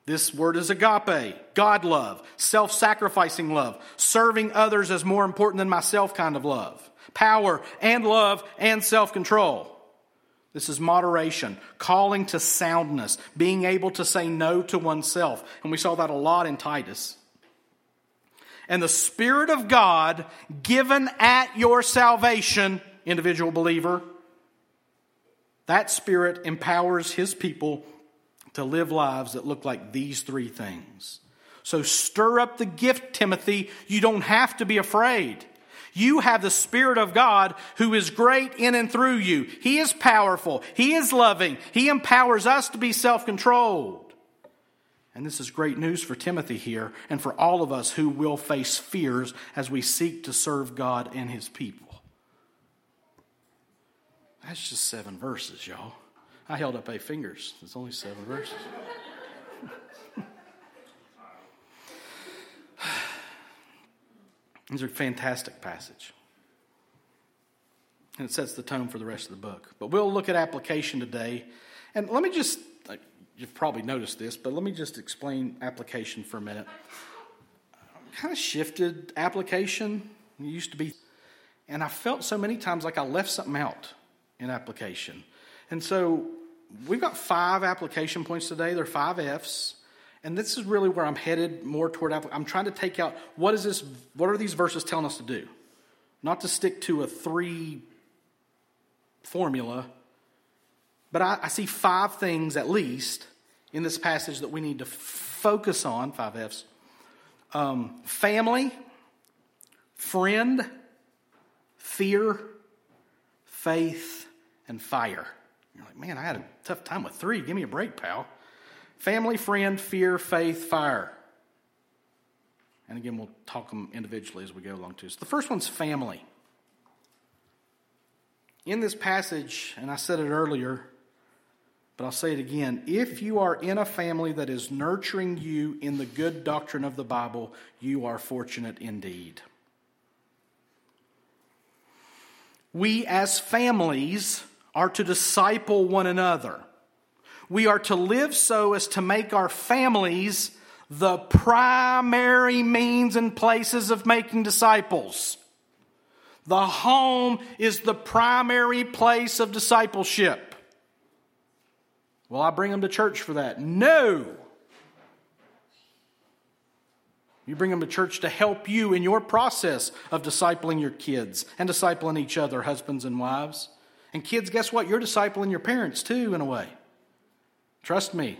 This word is agape, God love, self sacrificing love, serving others as more important than myself kind of love. Power and love and self control. This is moderation, calling to soundness, being able to say no to oneself. And we saw that a lot in Titus. And the Spirit of God given at your salvation, individual believer, that Spirit empowers His people to live lives that look like these three things. So stir up the gift, Timothy. You don't have to be afraid. You have the Spirit of God who is great in and through you. He is powerful. He is loving. He empowers us to be self controlled. And this is great news for Timothy here and for all of us who will face fears as we seek to serve God and His people. That's just seven verses, y'all. I held up eight fingers. It's only seven verses. These are a fantastic passage. And it sets the tone for the rest of the book. But we'll look at application today. And let me just, you've probably noticed this, but let me just explain application for a minute. I kind of shifted application. It used to be, and I felt so many times like I left something out in application. And so we've got five application points today. They're five F's. And this is really where I'm headed more toward. I'm trying to take out what is this? What are these verses telling us to do? Not to stick to a three formula, but I, I see five things at least in this passage that we need to focus on. Five F's: um, family, friend, fear, faith, and fire. You're like, man, I had a tough time with three. Give me a break, pal. Family, friend, fear, faith, fire. And again, we'll talk them individually as we go along too. So the first one's family. In this passage, and I said it earlier, but I'll say it again. If you are in a family that is nurturing you in the good doctrine of the Bible, you are fortunate indeed. We as families are to disciple one another. We are to live so as to make our families the primary means and places of making disciples. The home is the primary place of discipleship. Well, I bring them to church for that. No. You bring them to church to help you in your process of discipling your kids and discipling each other, husbands and wives. And kids, guess what? You're discipling your parents too, in a way. Trust me.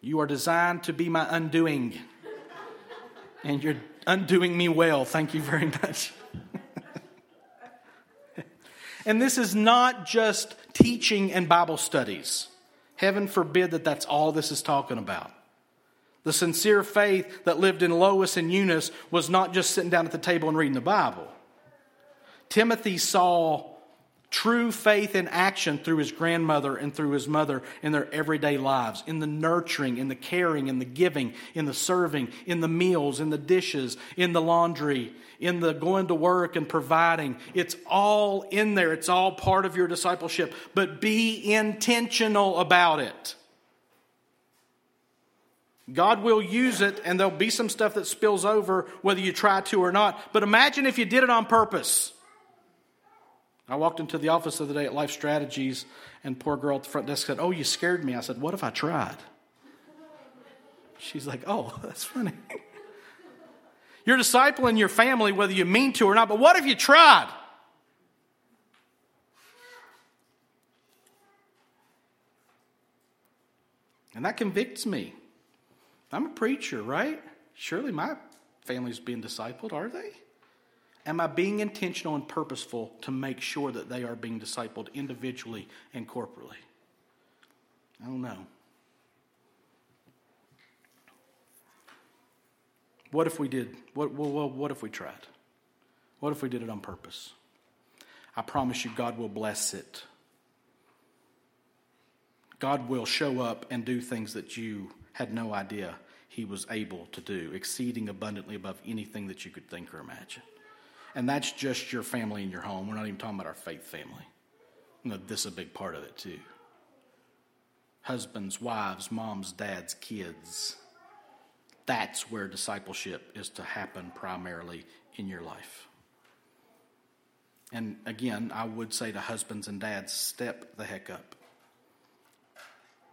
You are designed to be my undoing. And you're undoing me well. Thank you very much. (laughs) and this is not just teaching and Bible studies. Heaven forbid that that's all this is talking about. The sincere faith that lived in Lois and Eunice was not just sitting down at the table and reading the Bible. Timothy saw True faith in action through his grandmother and through his mother in their everyday lives, in the nurturing, in the caring, in the giving, in the serving, in the meals, in the dishes, in the laundry, in the going to work and providing. It's all in there. It's all part of your discipleship. But be intentional about it. God will use it, and there'll be some stuff that spills over whether you try to or not. But imagine if you did it on purpose. I walked into the office the other day at Life Strategies, and poor girl at the front desk said, Oh, you scared me. I said, What if I tried? She's like, Oh, (laughs) that's funny. You're discipling your family whether you mean to or not, but what if you tried? And that convicts me. I'm a preacher, right? Surely my family's being discipled, are they? Am I being intentional and purposeful to make sure that they are being discipled individually and corporately? I don't know. What if we did? What, what if we tried? What if we did it on purpose? I promise you, God will bless it. God will show up and do things that you had no idea He was able to do, exceeding abundantly above anything that you could think or imagine. And that's just your family and your home. We're not even talking about our faith family. You know, this is a big part of it, too. Husbands, wives, moms, dads, kids. That's where discipleship is to happen primarily in your life. And again, I would say to husbands and dads, step the heck up.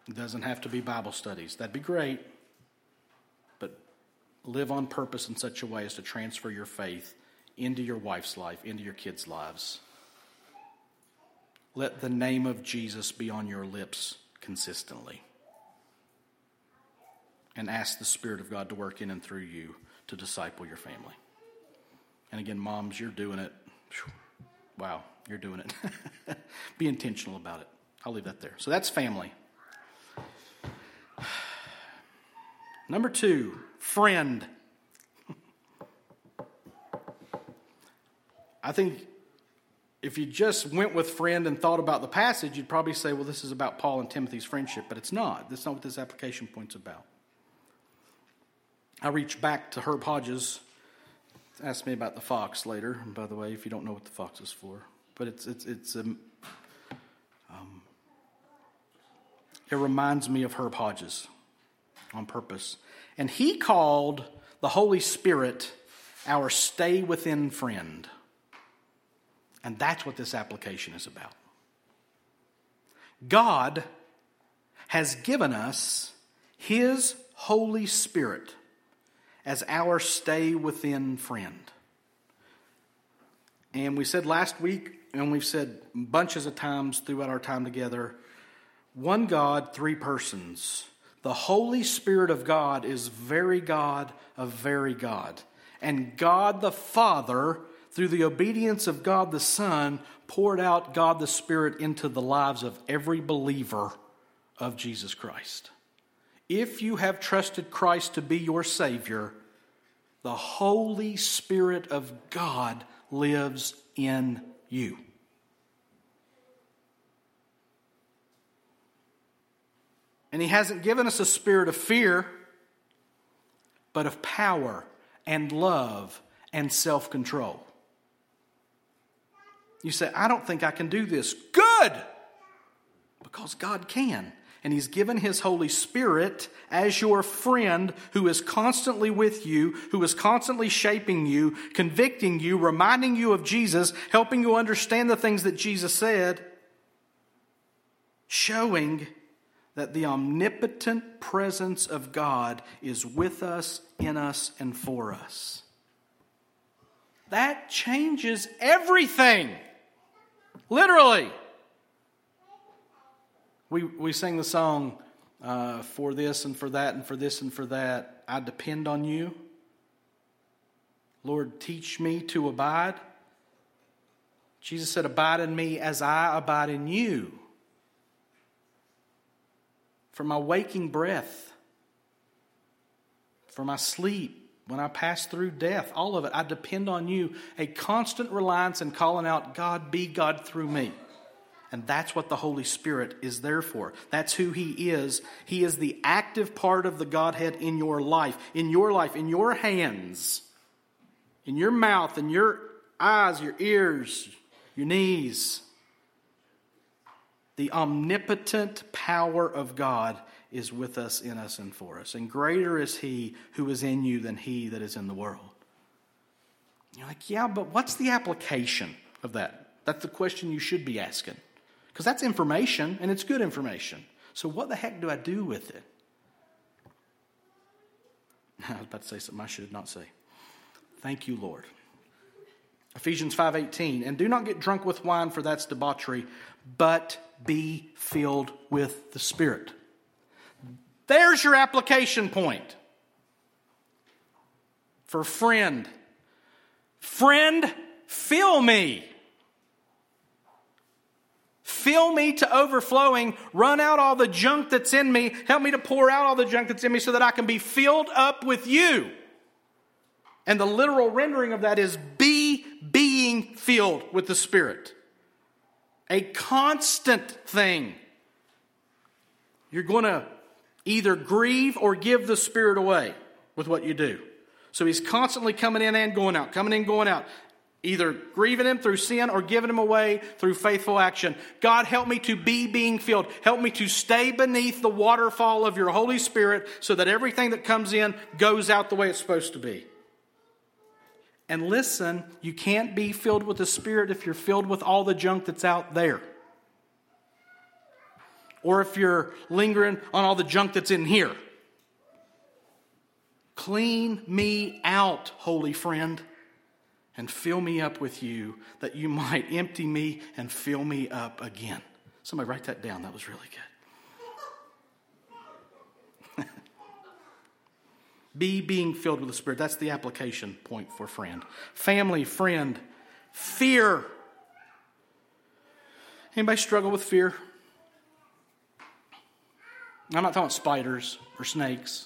It doesn't have to be Bible studies. That'd be great. But live on purpose in such a way as to transfer your faith into your wife's life, into your kids' lives. Let the name of Jesus be on your lips consistently and ask the Spirit of God to work in and through you to disciple your family. And again, moms, you're doing it. Wow, you're doing it. (laughs) Be intentional about it. I'll leave that there. So that's family. (sighs) Number two, friend. I think if you just went with friend and thought about the passage, you'd probably say, well, this is about Paul and Timothy's friendship, but it's not. That's not what this application point's about. I reach back to Herb Hodges. Ask me about the fox later, by the way, if you don't know what the fox is for. But it's, it's, it's um, um, it reminds me of Herb Hodges on purpose. And he called the Holy Spirit our stay within friend. And that's what this application is about. God has given us His Holy Spirit as our stay within friend. And we said last week, and we've said bunches of times throughout our time together one God, three persons. The Holy Spirit of God is very God of very God. And God the Father, through the obedience of God the Son, poured out God the Spirit into the lives of every believer of Jesus Christ. If you have trusted Christ to be your Savior, the Holy Spirit of God lives in you. And He hasn't given us a spirit of fear, but of power and love and self control. You say, I don't think I can do this. Good! Because God can and He's given His Holy Spirit as your friend who is constantly with you, who is constantly shaping you, convicting you, reminding you of Jesus, helping you understand the things that Jesus said, showing that the omnipotent presence of God is with us, in us, and for us. That changes everything. Literally. We, we sing the song, uh, for this and for that and for this and for that. I depend on you. Lord, teach me to abide. Jesus said, Abide in me as I abide in you. For my waking breath, for my sleep, when I pass through death, all of it, I depend on you. A constant reliance and calling out, God, be God through me. And that's what the Holy Spirit is there for. That's who He is. He is the active part of the Godhead in your life, in your life, in your hands, in your mouth, in your eyes, your ears, your knees. The omnipotent power of God is with us, in us, and for us. And greater is He who is in you than He that is in the world. You're like, yeah, but what's the application of that? That's the question you should be asking. Because that's information, and it's good information. So, what the heck do I do with it? (laughs) I was about to say something I should not say. Thank you, Lord. Ephesians 5:18 and do not get drunk with wine for that's debauchery but be filled with the spirit. There's your application point. For friend Friend, fill me. Fill me to overflowing. Run out all the junk that's in me. Help me to pour out all the junk that's in me so that I can be filled up with you. And the literal rendering of that is be being filled with the Spirit. A constant thing. You're going to either grieve or give the Spirit away with what you do. So he's constantly coming in and going out, coming in, going out either grieving him through sin or giving him away through faithful action. God, help me to be being filled. Help me to stay beneath the waterfall of your Holy Spirit so that everything that comes in goes out the way it's supposed to be. And listen, you can't be filled with the Spirit if you're filled with all the junk that's out there. Or if you're lingering on all the junk that's in here. Clean me out, holy friend and fill me up with you, that you might empty me and fill me up again. Somebody write that down. That was really good. (laughs) Be being filled with the Spirit. That's the application point for friend. Family, friend, fear. Anybody struggle with fear? I'm not talking spiders or snakes.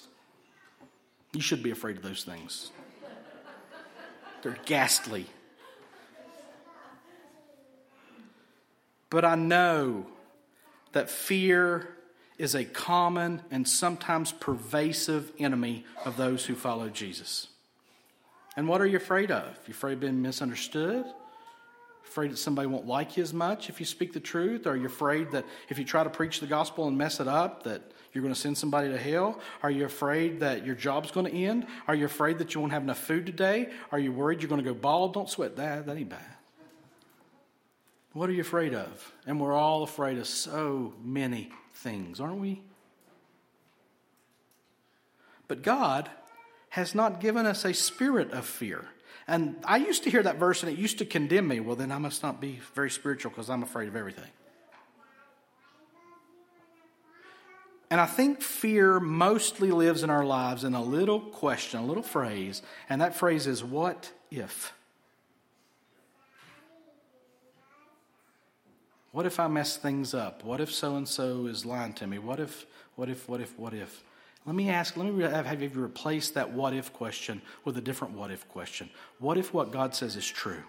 You should be afraid of those things. They're ghastly. But I know that fear is a common and sometimes pervasive enemy of those who follow Jesus. And what are you afraid of? You afraid of being misunderstood? Afraid that somebody won't like you as much if you speak the truth? Are you afraid that if you try to preach the gospel and mess it up, that you're going to send somebody to hell? Are you afraid that your job's going to end? Are you afraid that you won't have enough food today? Are you worried you're going to go bald? Don't sweat that. That ain't bad. What are you afraid of? And we're all afraid of so many things, aren't we? But God has not given us a spirit of fear. And I used to hear that verse and it used to condemn me. Well, then I must not be very spiritual because I'm afraid of everything. And I think fear mostly lives in our lives in a little question, a little phrase, and that phrase is what if? What if I mess things up? What if so and so is lying to me? What if, what if, what if, what if? Let me ask, let me have you replace that what if question with a different what if question. What if what God says is true?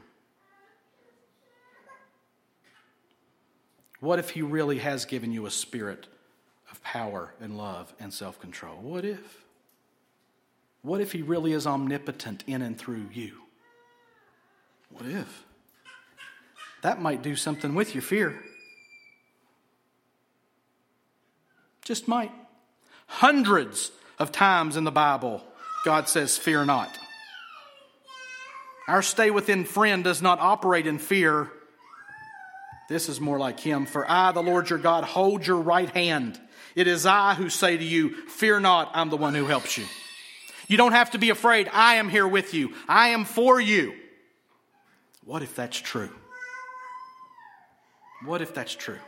What if He really has given you a spirit power and love and self control? What if? What if He really is omnipotent in and through you? What if? That might do something with your fear. Just might. Hundreds of times in the Bible, God says, Fear not. Our stay within friend does not operate in fear. This is more like him. For I, the Lord your God, hold your right hand. It is I who say to you, Fear not, I'm the one who helps you. You don't have to be afraid. I am here with you, I am for you. What if that's true? What if that's true?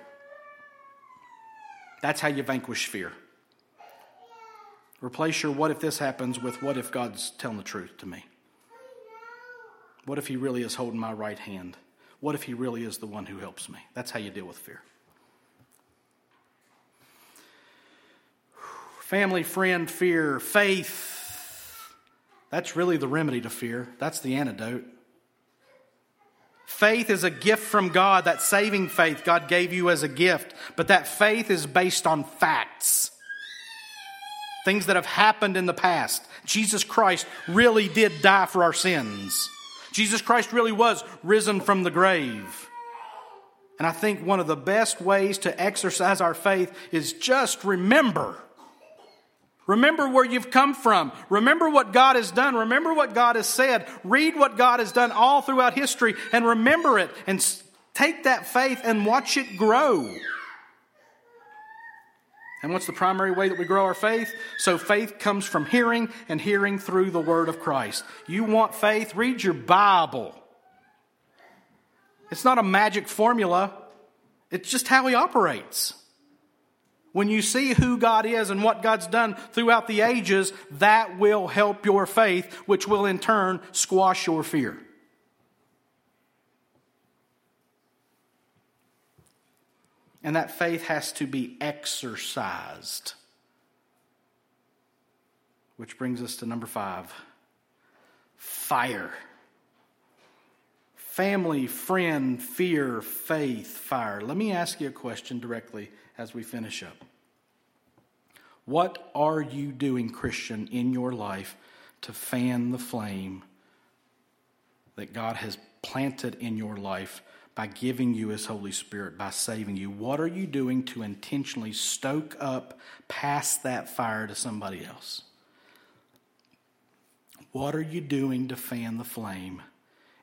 That's how you vanquish fear. Replace your what if this happens with what if God's telling the truth to me? What if He really is holding my right hand? What if He really is the one who helps me? That's how you deal with fear. Family, friend, fear, faith. That's really the remedy to fear. That's the antidote. Faith is a gift from God, that saving faith God gave you as a gift, but that faith is based on facts. Things that have happened in the past. Jesus Christ really did die for our sins. Jesus Christ really was risen from the grave. And I think one of the best ways to exercise our faith is just remember Remember where you've come from. Remember what God has done. Remember what God has said. Read what God has done all throughout history and remember it and take that faith and watch it grow. And what's the primary way that we grow our faith? So faith comes from hearing and hearing through the word of Christ. You want faith? Read your Bible. It's not a magic formula. It's just how he operates. When you see who God is and what God's done throughout the ages, that will help your faith, which will in turn squash your fear. And that faith has to be exercised. Which brings us to number five fire. Family, friend, fear, faith, fire. Let me ask you a question directly as we finish up. What are you doing, Christian, in your life to fan the flame that God has planted in your life by giving you His Holy Spirit, by saving you? What are you doing to intentionally stoke up past that fire to somebody else? What are you doing to fan the flame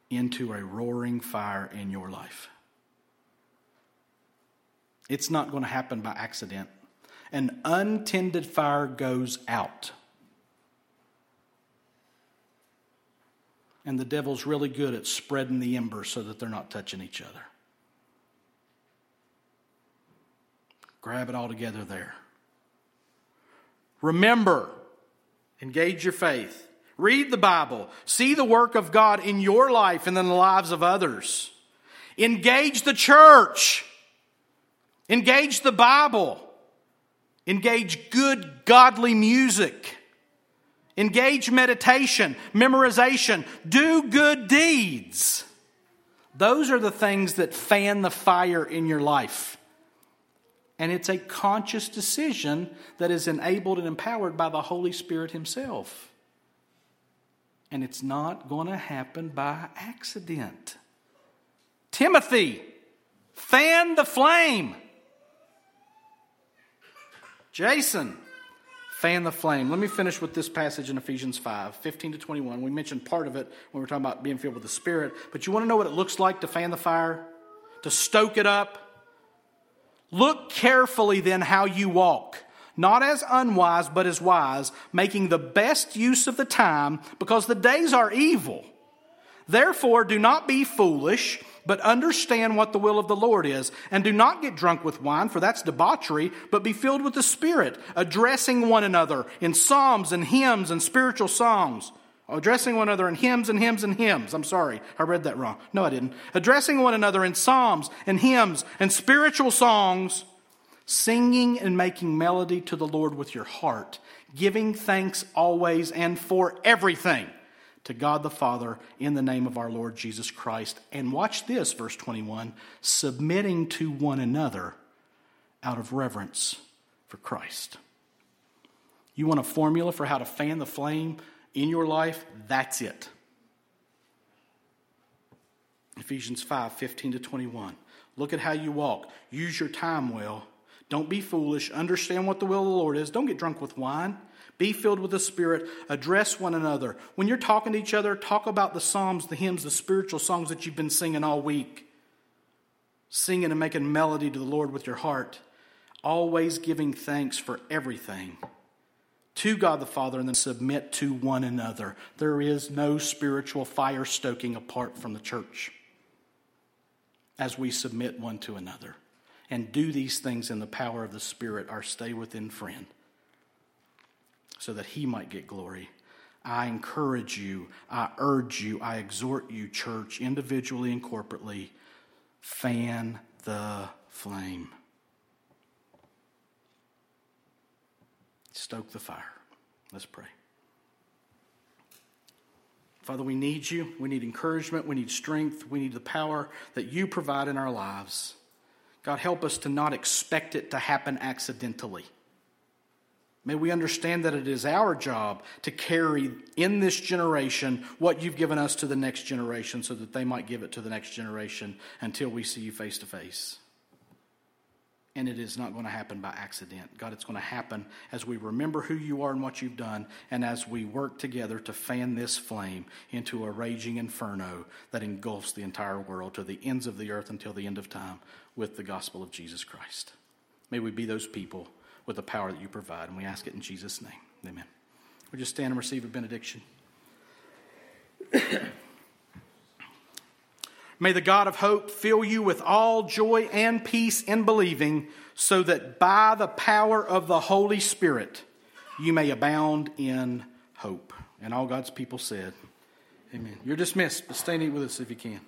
into a roaring fire in your life? It's not going to happen by accident. An untended fire goes out. And the devil's really good at spreading the embers so that they're not touching each other. Grab it all together there. Remember, engage your faith. Read the Bible. See the work of God in your life and in the lives of others. Engage the church. Engage the Bible. Engage good, godly music. Engage meditation, memorization. Do good deeds. Those are the things that fan the fire in your life. And it's a conscious decision that is enabled and empowered by the Holy Spirit Himself. And it's not going to happen by accident. Timothy, fan the flame. Jason, fan the flame. Let me finish with this passage in Ephesians 5 15 to 21. We mentioned part of it when we were talking about being filled with the Spirit, but you want to know what it looks like to fan the fire, to stoke it up? Look carefully then how you walk not as unwise, but as wise, making the best use of the time, because the days are evil. Therefore, do not be foolish, but understand what the will of the Lord is. And do not get drunk with wine, for that's debauchery, but be filled with the Spirit, addressing one another in psalms and hymns and spiritual songs. Addressing one another in hymns and hymns and hymns. I'm sorry, I read that wrong. No, I didn't. Addressing one another in psalms and hymns and spiritual songs singing and making melody to the Lord with your heart, giving thanks always and for everything to God the Father in the name of our Lord Jesus Christ. And watch this, verse 21 submitting to one another out of reverence for Christ. You want a formula for how to fan the flame in your life? That's it. Ephesians 5 15 to 21. Look at how you walk. Use your time well don't be foolish. Understand what the will of the Lord is. Don't get drunk with wine. Be filled with the Spirit. Address one another. When you're talking to each other, talk about the Psalms, the hymns, the spiritual songs that you've been singing all week. Singing and making melody to the Lord with your heart. Always giving thanks for everything to God the Father and then submit to one another. There is no spiritual fire stoking apart from the church as we submit one to another and do these things in the power of the Spirit, our stay within friend, so that he might get glory. I encourage you, I urge you, I exhort you, church, individually and corporately, fan the flame. Stoke the fire. Let's pray. Father, we need you. We need encouragement. We need strength. We need the power that you provide in our lives. God, help us to not expect it to happen accidentally. May we understand that it is our job to carry in this generation what you've given us to the next generation so that they might give it to the next generation until we see you face to face and it is not going to happen by accident. God, it's going to happen as we remember who you are and what you've done, and as we work together to fan this flame into a raging inferno that engulfs the entire world to the ends of the earth until the end of time with the gospel of Jesus Christ. May we be those people with the power that you provide, and we ask it in Jesus' name. Amen. We just stand and receive a benediction. (clears throat) May the God of hope fill you with all joy and peace in believing, so that by the power of the Holy Spirit you may abound in hope. And all God's people said, Amen. You're dismissed, but stay and eat with us if you can.